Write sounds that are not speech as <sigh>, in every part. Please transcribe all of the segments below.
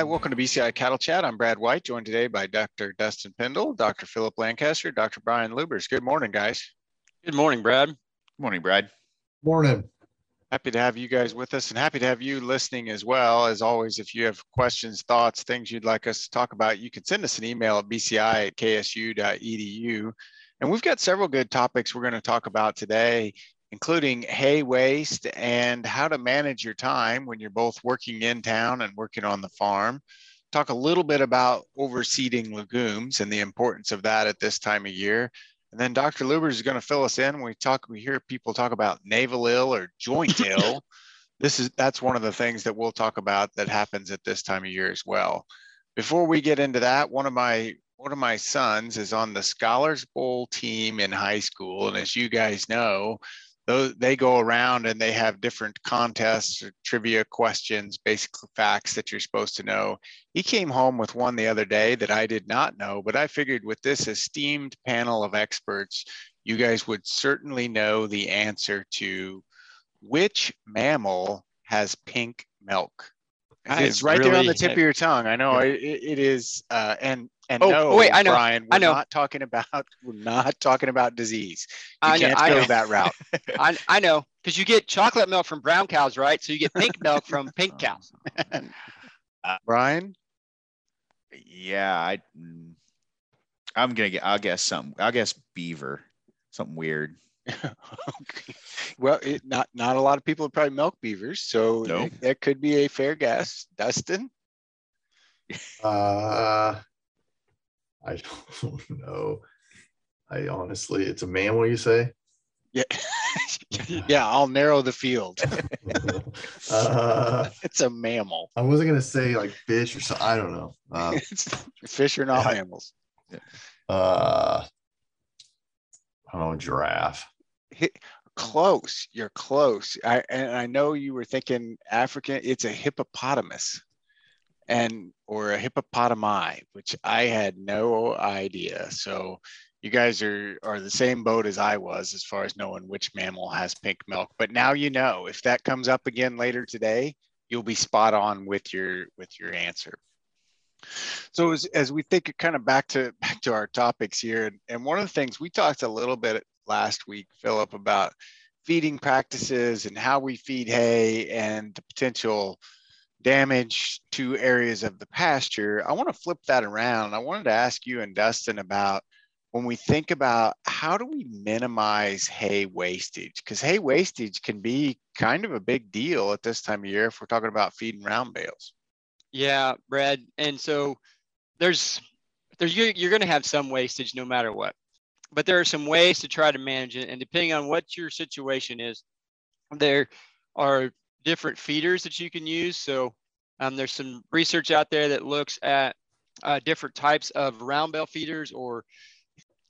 Hi, welcome to BCI Cattle Chat. I'm Brad White, joined today by Dr. Dustin Pendell, Dr. Philip Lancaster, Dr. Brian Lubbers. Good morning, guys. Good morning, Brad. Good morning, Brad. Morning. Happy to have you guys with us and happy to have you listening as well. As always, if you have questions, thoughts, things you'd like us to talk about, you can send us an email at bci at ksu.edu. And we've got several good topics we're going to talk about today including hay waste and how to manage your time when you're both working in town and working on the farm. Talk a little bit about overseeding legumes and the importance of that at this time of year. And then Dr. Lubbers is going to fill us in. We talk, we hear people talk about navel ill or joint <laughs> ill. This is that's one of the things that we'll talk about that happens at this time of year as well. Before we get into that, one of my one of my sons is on the Scholars Bowl team in high school, and as you guys know, those they go around and they have different contests or trivia questions basic facts that you're supposed to know. He came home with one the other day that i did not know but i figured with this esteemed panel of experts you guys would certainly know the answer to which mammal has pink milk? It's right really, there on the tip of your tongue. I know it, it is uh, and and oh, no, wait, I know. Brian, we're I know. not talking about <laughs> we're not talking about disease. You I can't know, go that route. <laughs> I, I know because you get chocolate milk from brown cows, right? So you get pink milk from pink <laughs> cows. uh, Brian, yeah, I I'm gonna get. I'll guess something. I'll guess beaver. Something weird. okay. Well, it, not not a lot of people probably milk beavers, so nope. that could be a fair guess. Dustin. Uh, I <laughs> don't know. I honestly, it's a mammal, you say? Yeah, <laughs> yeah. I'll narrow the field. <laughs> uh, it's a mammal. I wasn't gonna say like fish or something. I don't know. Uh, fish are not yeah. mammals. Uh, I don't know. Giraffe. Close. You're close. I and I know you were thinking African. It's a hippopotamus and or a hippopotami, which I had no idea. So you guys are are the same boat as I was as far as knowing which mammal has pink milk. But now you know. If that comes up again later today, you'll be spot on with your with your answer. So as, as we think kind of back to back to our topics here, and, and one of the things we talked a little bit last week, Philip, about feeding practices and how we feed hay and the potential damage to areas of the pasture. I want to flip that around. I wanted to ask you and Dustin about when we think about how do we minimize hay wastage? Because hay wastage can be kind of a big deal at this time of year if we're talking about feeding round bales. Yeah, Brad. And so there's there's you're going to have some wastage no matter what, but there are some ways to try to manage it. And depending on what your situation is, there are different feeders that you can use. So um, there's some research out there that looks at uh, different types of round bale feeders or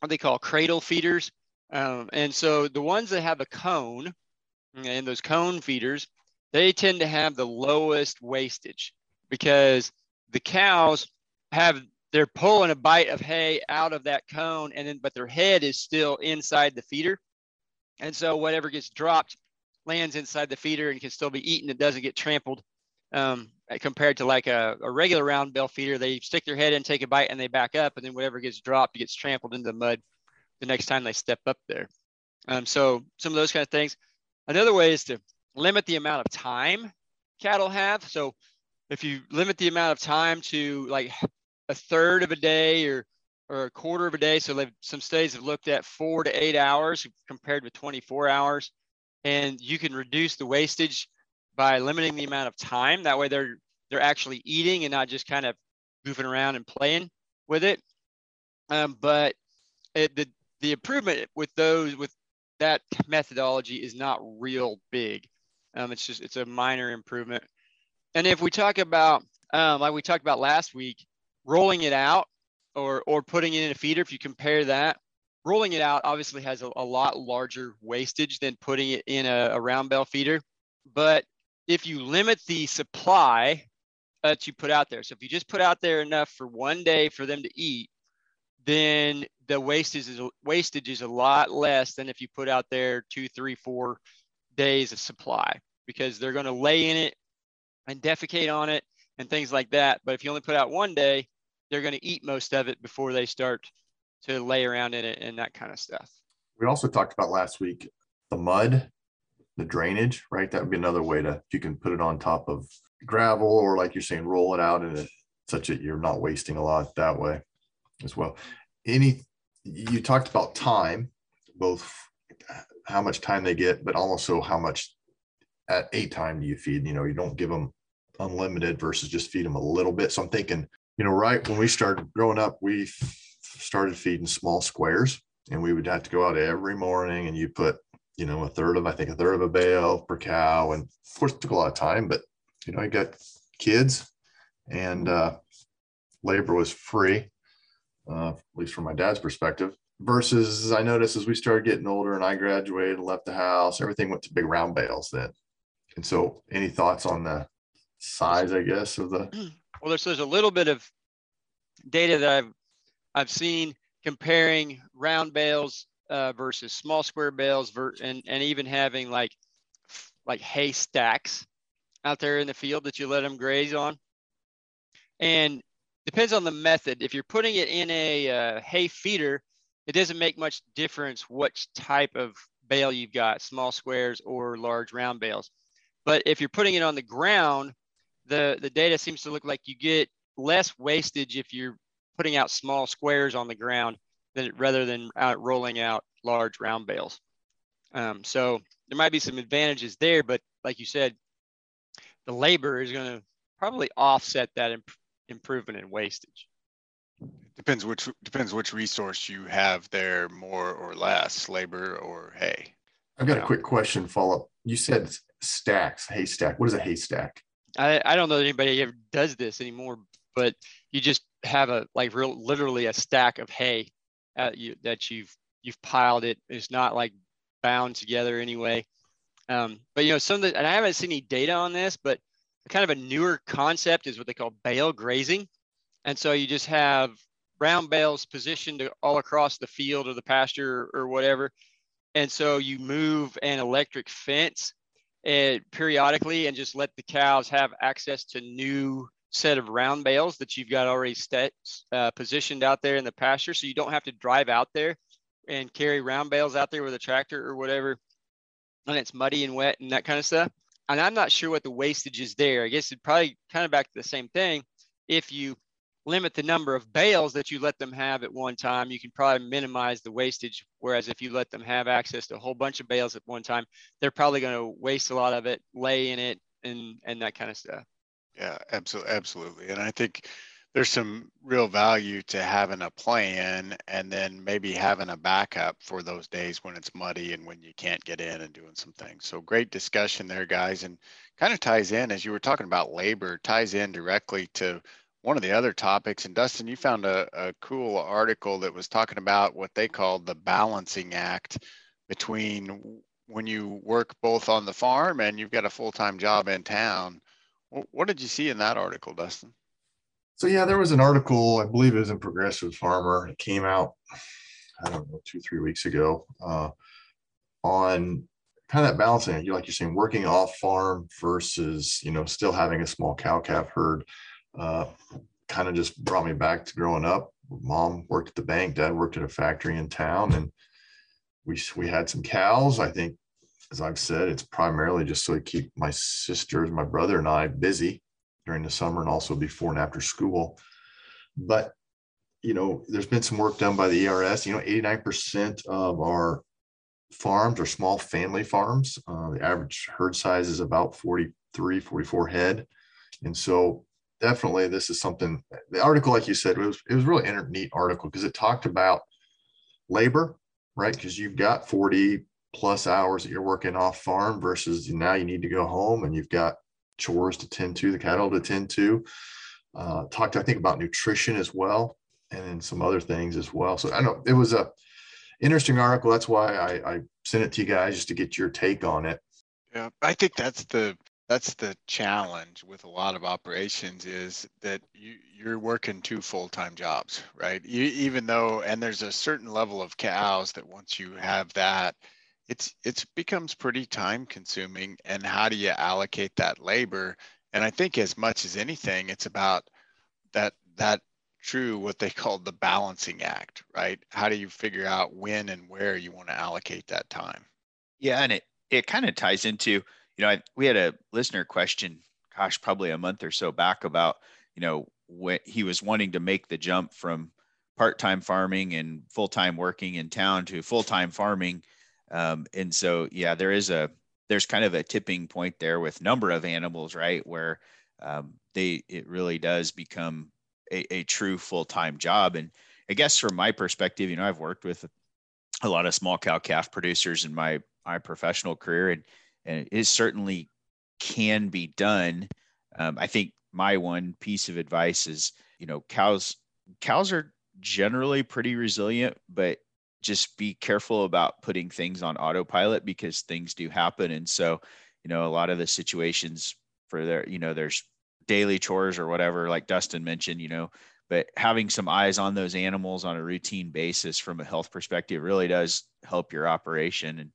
what they call cradle feeders. Um, and so the ones that have a cone and those cone feeders, they tend to have the lowest wastage because the cows have they're pulling a bite of hay out of that cone and then but their head is still inside the feeder and so whatever gets dropped lands inside the feeder and can still be eaten. It doesn't get trampled. Um, compared to like a, a, regular round bale feeder, they stick their head in, take a bite, and they back up, and then whatever gets dropped gets trampled into the mud the next time they step up there. Um, so some of those kind of things. Another way is to limit the amount of time cattle have. So if you limit the amount of time to like a third of a day or or a quarter of a day, so some studies have looked at four to eight hours compared with 24 hours and you can reduce the wastage by limiting the amount of time. That way they're they're actually eating and not just kind of goofing around and playing with it. Um, but it, the the improvement with those with that methodology is not real big. Um, it's just it's a minor improvement. And if we talk about um, like we talked about last week, rolling it out or or putting it in a feeder, if you compare that rolling it out obviously has a, a lot larger wastage than putting it in a, a round bale feeder. But if you limit the supply that you put out there, so if you just put out there enough for one day for them to eat, then the wastage is wastage is a lot less than if you put out there two, three, four days of supply because they're going to lay in it and defecate on it and things like that. But if you only put out one day, they're going to eat most of it before they start to lay around in it and that kind of stuff. We also talked about last week the mud, the drainage, right? That would be another way to, you can put it on top of gravel or like you're saying, roll it out in it such that you're not wasting a lot that way as well. Any, you talked about time, both how much time they get, but also how much at a time do you feed? You know, you don't give them unlimited versus just feed them a little bit. So I'm thinking, you know, right when we started growing up, we started feeding small squares and we would have to go out every morning and you put, you know, a third of, I think a third of a bale per cow. And of course it took a lot of time, but you know, I got kids and uh, labor was free, uh, at least from my dad's perspective. Versus, I noticed as we started getting older and I graduated and left the house, everything went to big round bales then. And so, any thoughts on the size, I guess, of the? <clears throat> Well, there's, there's a little bit of data that I've I've seen comparing round bales uh, versus small square bales, ver- and and even having like like hay stacks out there in the field that you let them graze on. And depends on the method. If you're putting it in a uh, hay feeder, it doesn't make much difference which type of bale you've got, small squares or large round bales. But if you're putting it on the ground, the, the data seems to look like you get less wastage if you're putting out small squares on the ground than, rather than out rolling out large round bales. Um, so there might be some advantages there, but like you said, the labor is going to probably offset that imp- improvement in wastage. Depends which depends which resource you have there, more or less, labor or hay. I've got a quick question follow up. You said stacks, haystack. What is a haystack? I, I don't know that anybody ever does this anymore, but you just have a like real literally a stack of hay you, that you've you've piled it. It's not like bound together anyway. Um, but you know, some of the, and I haven't seen any data on this, but kind of a newer concept is what they call bale grazing. And so you just have round bales positioned all across the field or the pasture or, whatever. And so you move an electric fence and periodically and just let the cows have access to new set of round bales that you've got already set, uh, positioned out there in the pasture. So you don't have to drive out there and carry round bales out there with a tractor or whatever and it's muddy and wet and that kind of stuff. And I'm not sure what the wastage is there. I guess it probably kind of back to the same thing. If you limit the number of bales that you let them have at one time, you can probably minimize the wastage. Whereas if you let them have access to a whole bunch of bales at one time, they're probably going to waste a lot of it, lay in it, and and that kind of stuff. Yeah, absolutely, absolutely. And I think there's some real value to having a plan and then maybe having a backup for those days when it's muddy and when you can't get in and doing some things. So great discussion there, guys, and kind of ties in as you were talking about labor, ties in directly to one of the other topics. And Dustin, you found a, a cool article that was talking about what they called the balancing act between when you work both on the farm and you've got a full-time job in town. What did you see in that article, Dustin? So yeah, there was an article, I believe it was in Progressive Farmer. It came out, I don't know, two, three weeks ago, uh, on kind of that balancing. You like you're saying, working off farm versus you know still having a small cow calf herd. Uh, kind of just brought me back to growing up. Mom worked at the bank, dad worked at a factory in town, and we we had some cows. I think, as I've said, it's primarily just so to keep my sisters, my brother, and I busy during the summer and also before and after school. But you know, there's been some work done by the ERS. You know, 89% of our farms are small family farms. Uh, the average herd size is about 43, 44 head. And so definitely this is something the article, like you said, it was it was really a neat article because it talked about labor, right? Because you've got 40 plus hours that you're working off farm versus now you need to go home and you've got chores to tend to, the cattle to tend to. Uh, talked, I think, about nutrition as well, and then some other things as well. So I know it was a interesting article. That's why I, I sent it to you guys just to get your take on it. Yeah, I think that's the that's the challenge with a lot of operations is that you you're working two full-time jobs right you, even though and there's a certain level of cows that once you have that it's it's becomes pretty time consuming and how do you allocate that labor And I think as much as anything, it's about that that true what they call the balancing act, right? How do you figure out when and where you want to allocate that time? Yeah, and it it kind of ties into you know I, we had a listener question, gosh, probably a month or so back about you know when he was wanting to make the jump from part-time farming and full-time working in town to full-time farming, um, and so yeah, there is a there's kind of a tipping point there with number of animals, right, where um, they it really does become a, a true full-time job. And i guess from my perspective you know i've worked with a lot of small cow calf producers in my my professional career and and it certainly can be done. Um, i think my one piece of advice is you know cows cows are generally pretty resilient but just be careful about putting things on autopilot because things do happen and so you know a lot of the situations for their you know there's daily chores or whatever, like Dustin mentioned, you know, but having some eyes on those animals on a routine basis from a health perspective really does help your operation. And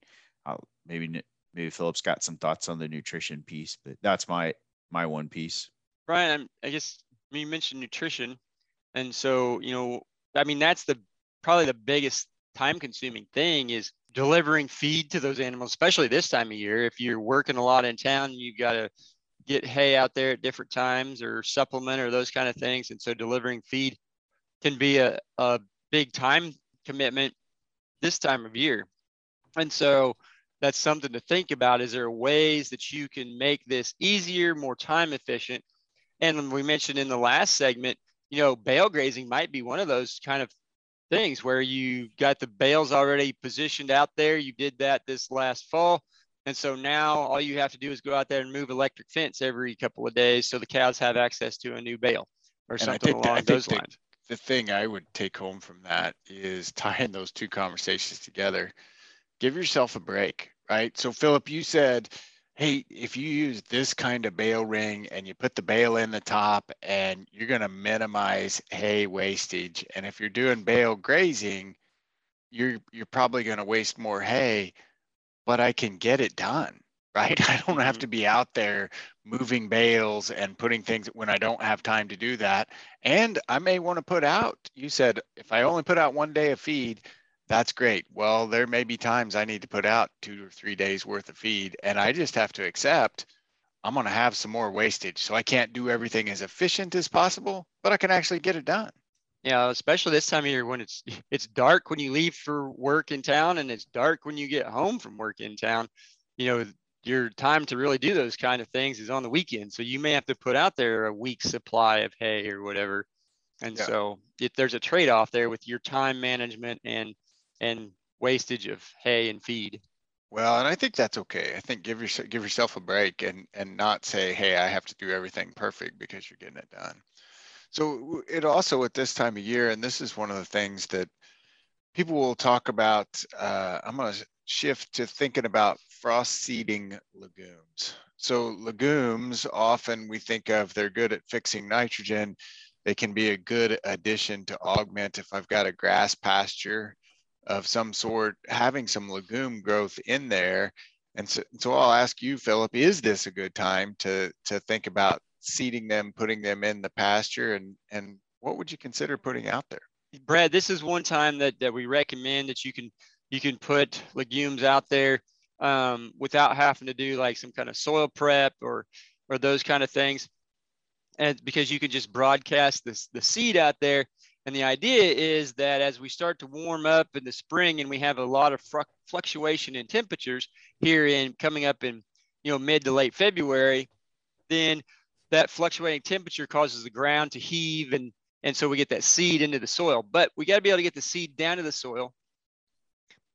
I'll, maybe maybe Philip's got some thoughts on the nutrition piece, but that's my my one piece. Brian, I'm, I guess you mentioned nutrition, and so you know, I mean, that's the probably the biggest time consuming thing is delivering feed to those animals, especially this time of year. If you're working a lot in town, you've got to get hay out there at different times or supplement or those kind of things. And so delivering feed can be a, a big time commitment this time of year. And so that's something to think about. Is there ways that you can make this easier, more time efficient? And we mentioned in the last segment, you know, bale grazing might be one of those kind of things where you got the bales already positioned out there. You did that this last fall. And so now all you have to do is go out there and move electric fence every couple of days so the cows have access to a new bale or something along that, those lines. The, the thing I would take home from that is tying those two conversations together. Give yourself a break, right? So, Philip, you said, hey, if you use this kind of bale ring and you put the bale in the top and you're going to minimize hay wastage. And if you're doing bale grazing, you're you're probably going to waste more hay but I can get it done, <laughs> right? I don't have mm-hmm. to be out there moving bales and putting things when I don't have time to do that. And I may want to put out, you said, if I only put out one day of feed, that's great. Well, there may be times I need to put out two or three days worth of feed, and I just have to accept I'm going to have some more wastage. So I can't do everything as efficient as possible, but I can actually get it done. Yeah, especially this time of year when it's it's dark when you leave for work in town and it's dark when you get home from work in town. You know, your time to really do those kind of things is on the weekend. So you may have to put out there a week's supply of hay or whatever. And yeah. so if there's a trade-off there with your time management and and wastage of hay and feed. Well, and I think that's okay. I think give yourself give yourself a break and and not say, "Hey, I have to do everything perfect because you're getting it done." So it also at this time of year, and this is one of the things that people will talk about. Uh, I'm going to shift to thinking about frost seeding legumes. So legumes, often we think of they're good at fixing nitrogen. They can be a good addition to augment if I've got a grass pasture of some sort, having some legume growth in there. And so, so I'll ask you, Philip, is this a good time to, to think about seeding them, putting them in the pasture, and and what would you consider putting out there? Brad, this is one time that that we recommend that you can you can put legumes out there um, without having to do like some kind of soil prep or or those kind of things, and because you can just broadcast this the seed out there. And the idea is that as we start to warm up in the spring and we have a lot of fluctuation in temperatures here in coming up in you know mid to late February, then that fluctuating temperature causes the ground to heave and and so we get that seed into the soil. But we got to be able to get the seed down to the soil.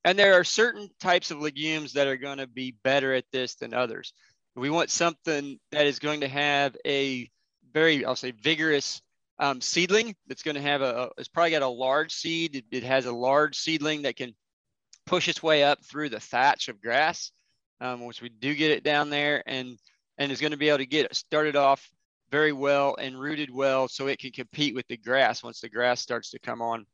And there are certain types of legumes that are going to be better at this than others. We want something that is going to have a very i'll say vigorous um, seedling that's going to have a it's probably got a large seed it, it, has a large seedling that can push its way up through the thatch of grass um, which we do get it down there and and is going to be able to get started off very well and rooted well so it can compete with the grass once the grass starts to come on.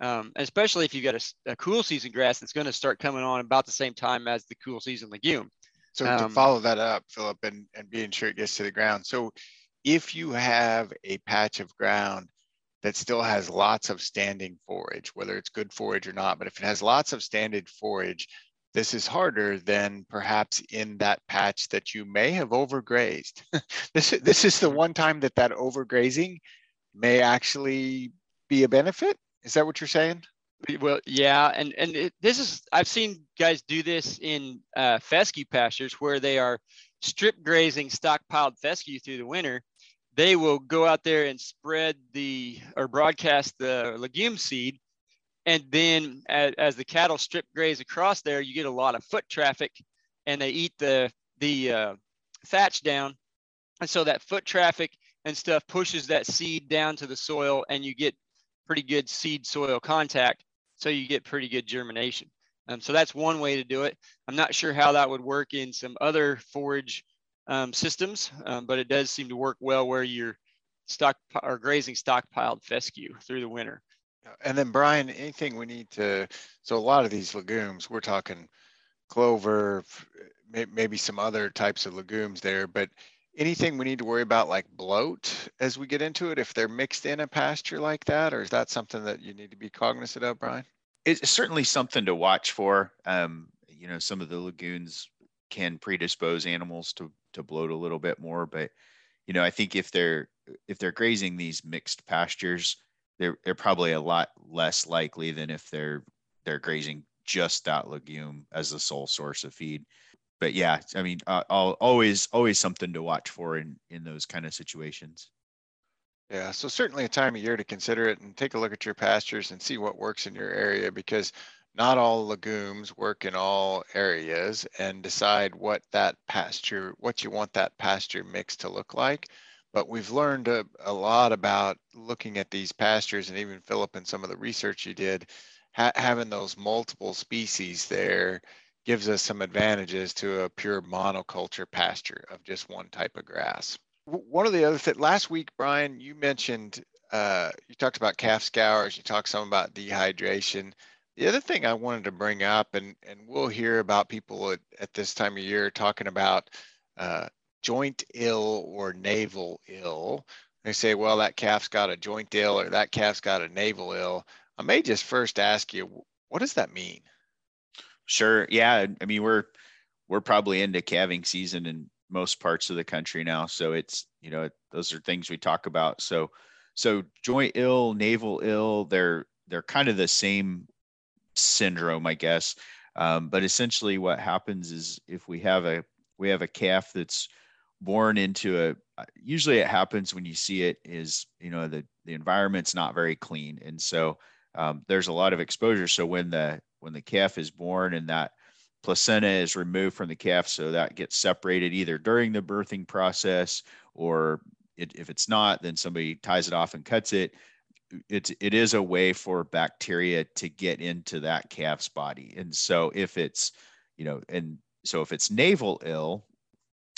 Um, especially if you've got a, a, cool season grass that's going to start coming on about the same time as the cool season legume. So um, to follow that up, Philip, and, and being sure it gets to the ground. So if you have a patch of ground that still has lots of standing forage, whether it's good forage or not, but if it has lots of standing forage, this is harder than perhaps in that patch that you may have overgrazed. <laughs> this, this is the one time that that overgrazing may actually be a benefit. Is that what you're saying? Well, yeah, and and it, this is I've seen guys do this in uh, fescue pastures where they are strip grazing stockpiled fescue through the winter. They will go out there and spread the or broadcast the legume seed, and then as, as the cattle strip graze across there, you get a lot of foot traffic, and they eat the the uh, thatch down, and so that foot traffic and stuff pushes that seed down to the soil, and you get pretty good seed soil contact so you get pretty good germination. Um, so that's one way to do it. I'm not sure how that would work in some other forage um, systems, um, but it does seem to work well where you're stock or grazing stockpiled fescue through the winter. And then Brian, anything we need to, so a lot of these legumes, we're talking clover, maybe some other types of legumes there, but anything we need to worry about like bloat as we get into it if they're mixed in a pasture like that or is that something that you need to be cognizant of brian it's certainly something to watch for um, you know some of the legumes can predispose animals to to bloat a little bit more but you know i think if they're if they're grazing these mixed pastures they're they're probably a lot less likely than if they're they're grazing just that legume as the sole source of feed but yeah, I mean, uh, always always something to watch for in in those kind of situations. Yeah, so certainly a time of year to consider it and take a look at your pastures and see what works in your area because not all legumes work in all areas and decide what that pasture, what you want that pasture mix to look like. But we've learned a, a lot about looking at these pastures and even Philip and some of the research you did, ha- having those multiple species there gives us some advantages to a pure monoculture pasture of just one type of grass. One of the other things, last week, Brian, you mentioned, uh, you talked about calf scours, you talked some about dehydration. The other thing I wanted to bring up, and, and we'll hear about people at, at this time of year talking about uh, joint ill or navel ill. They say, well, that calf's got a joint ill or that calf's got a navel ill. I may just first ask you, what does that mean? Sure. Yeah. I mean, we're we're probably into calving season in most parts of the country now. So it's you know those are things we talk about. So so joint ill, navel ill, they're they're kind of the same syndrome, I guess. Um, but essentially, what happens is if we have a we have a calf that's born into a uh, usually it happens when you see it is you know the the environment's not very clean. And so um, there's a lot of exposure. So when the when the calf is born and that placenta is removed from the calf so that gets separated either during the birthing process or it, if it's not then somebody ties it off and cuts it it's it is a way for bacteria to get into that calf's body. And so if it's you know and so if it's navel ill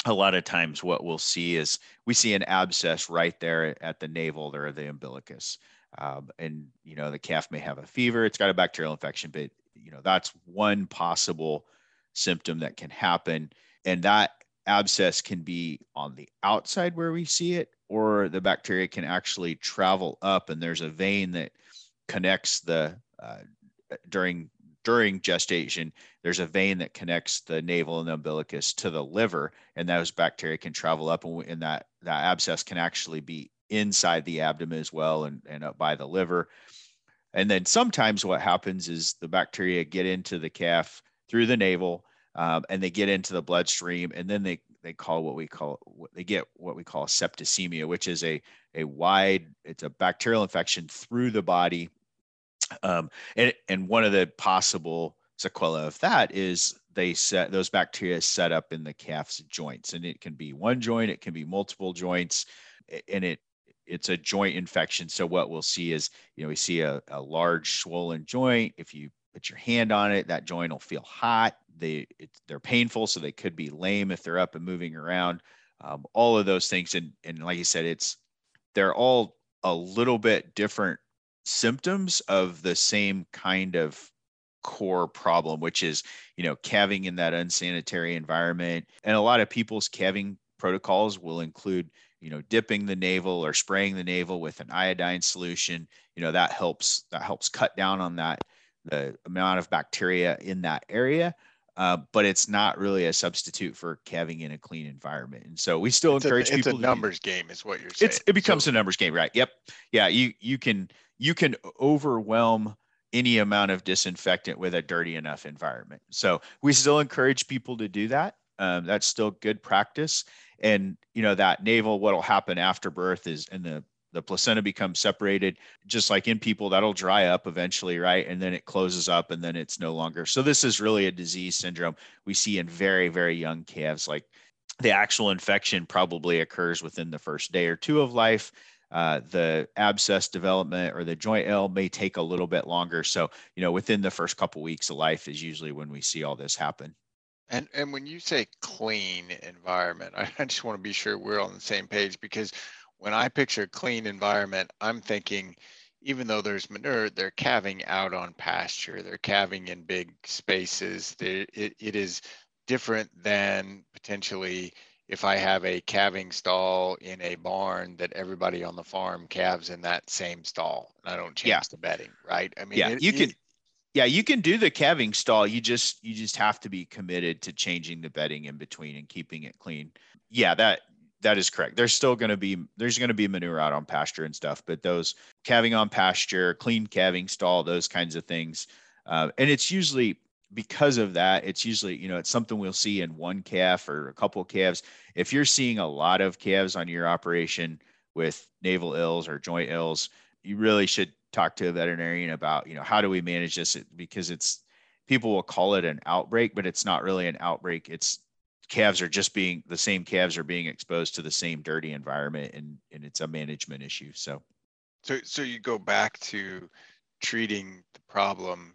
a lot of times what we'll see is we see an abscess right there at the navel or the umbilicus. Um, and you know the calf may have a fever it's got a bacterial infection but you know that's one possible symptom that can happen. And that abscess can be on the outside where we see it or the bacteria can actually travel up and there's a vein that connects the uh, during during gestation there's a vein that connects the navel and the umbilicus to the liver and those bacteria can travel up and, and that that abscess can actually be inside the abdomen as well and, and up by the liver. And then sometimes what happens is the bacteria get into the calf through the navel um, and they get into the bloodstream and then they they call what we call they get what we call septicemia which is a a wide it's a bacterial infection through the body um, and and one of the possible sequelae of that is they set those bacteria set up in the calf's joints and it can be one joint it can be multiple joints and it it's a joint infection. So what we'll see is, you know, we see a, a large swollen joint. If you put your hand on it, that joint will feel hot. They they're painful, so they could be lame if they're up and moving around. Um, all of those things, and and like you said, it's they're all a little bit different symptoms of the same kind of core problem, which is, you know, calving in that unsanitary environment. And a lot of people's calving protocols will include, you know, dipping the navel or spraying the navel with an iodine solution. You know, that helps that helps cut down on that the amount of bacteria in that area. Uh, but it's not really a substitute for calving in a clean environment. And so we still it's encourage a, people. It's a numbers game, is what you're saying. It's, it becomes so, a numbers game, right? Yep. Yeah. You you can you can overwhelm any amount of disinfectant with a dirty enough environment. So we still encourage people to do that. Um, that's still good practice. And you know that navel, what'll happen after birth is, in the the placenta becomes separated just like in people that'll dry up eventually right? And then it closes up and then it's no longer. So this is really a disease syndrome we see in very very young calves. Like the actual infection probably occurs within the first day or two of life. Uh, the abscess development or the joint ill may take a little bit longer. So you know within the first couple weeks of life is usually when we see all this happen. And and when you say clean environment <laughs> i just want to be sure we're on the same page because when I picture clean environment, I'm thinking even though there's manure, they're calving out on pasture, they're calving in big spaces. It, it is different than potentially if I have a calving stall in a barn that everybody on the farm calves in that same stall and I don't change yeah. the bedding, right? I mean, yeah, it, you can. It, yeah, you can do the calving stall. You just you just have to be committed to changing the bedding in between and keeping it clean. Yeah, that that is correct. There's still going to be there's going to be manure out on pasture and stuff, but those calving on pasture, clean calving stall, those kinds of things, uh, and it's usually because of that. It's usually you know it's something we'll see in one calf or a couple calves. If you're seeing a lot of calves on your operation with navel ills or joint ills, you really should talk to a veterinarian about you know how do we manage this because it's people will call it an outbreak, but it's not really an outbreak. It's calves are just being the same calves are being exposed to the same dirty environment and and it's a management issue so. So so you go back to treating the problem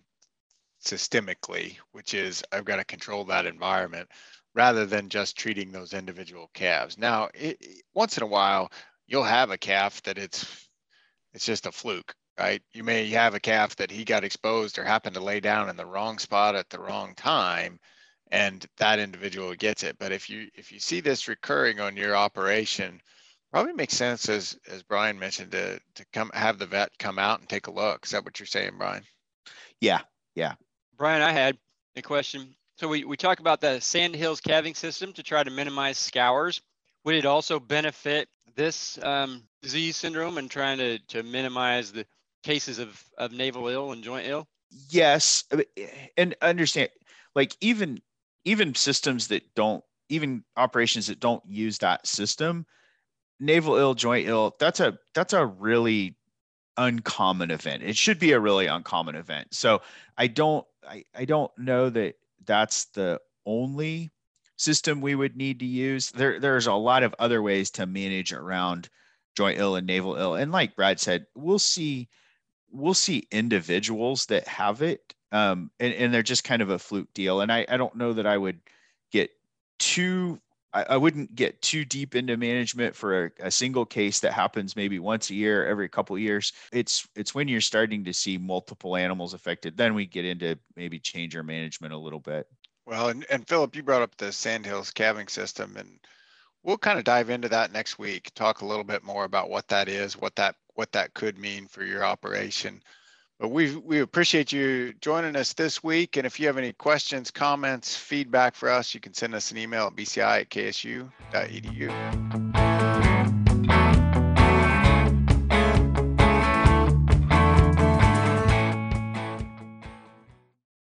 systemically which is i've got to control that environment rather than just treating those individual calves. Now it, once in a while you'll have a calf that it's it's just a fluke right? You may have a calf that he got exposed or happened to lay down in the wrong spot at the wrong time and that individual gets it. But if you if you see this recurring on your operation, probably makes sense as as Brian mentioned to to come have the vet come out and take a look. Is that what you're saying, Brian? Yeah, yeah. Brian, I had a question. So we, we talk about the Sandhills calving system to try to minimize scours. Would it also benefit this um, disease syndrome and trying to, to minimize the cases of, of navel ill and joint ill? Yes. And understand, like even even systems that don't even operations that don't use that system navel ill joint ill that's a that's a really uncommon event. It should be a really uncommon event. So i don't i, I don't know that that's the only system we would need to use. There there's a lot of other ways to manage around joint ill and navel ill. And like brad said we'll see we'll see individuals that have it um, and, and they're just kind of a fluke deal. And I, I don't know that I would get too I, wouldn't get too deep into management for a, a, single case that happens maybe once a year, every couple years. It's it's when you're starting to see multiple animals affected, then we get into maybe change our management a little bit. Well, and, and Philip, you brought up the Sandhills calving system, and we'll kind of dive into that next week. Talk a little bit more about what that is, what that what that could mean for your operation. But we we appreciate you joining us this week. And if you have any questions, comments, feedback for us, you can send us an email at bci at ksu.edu.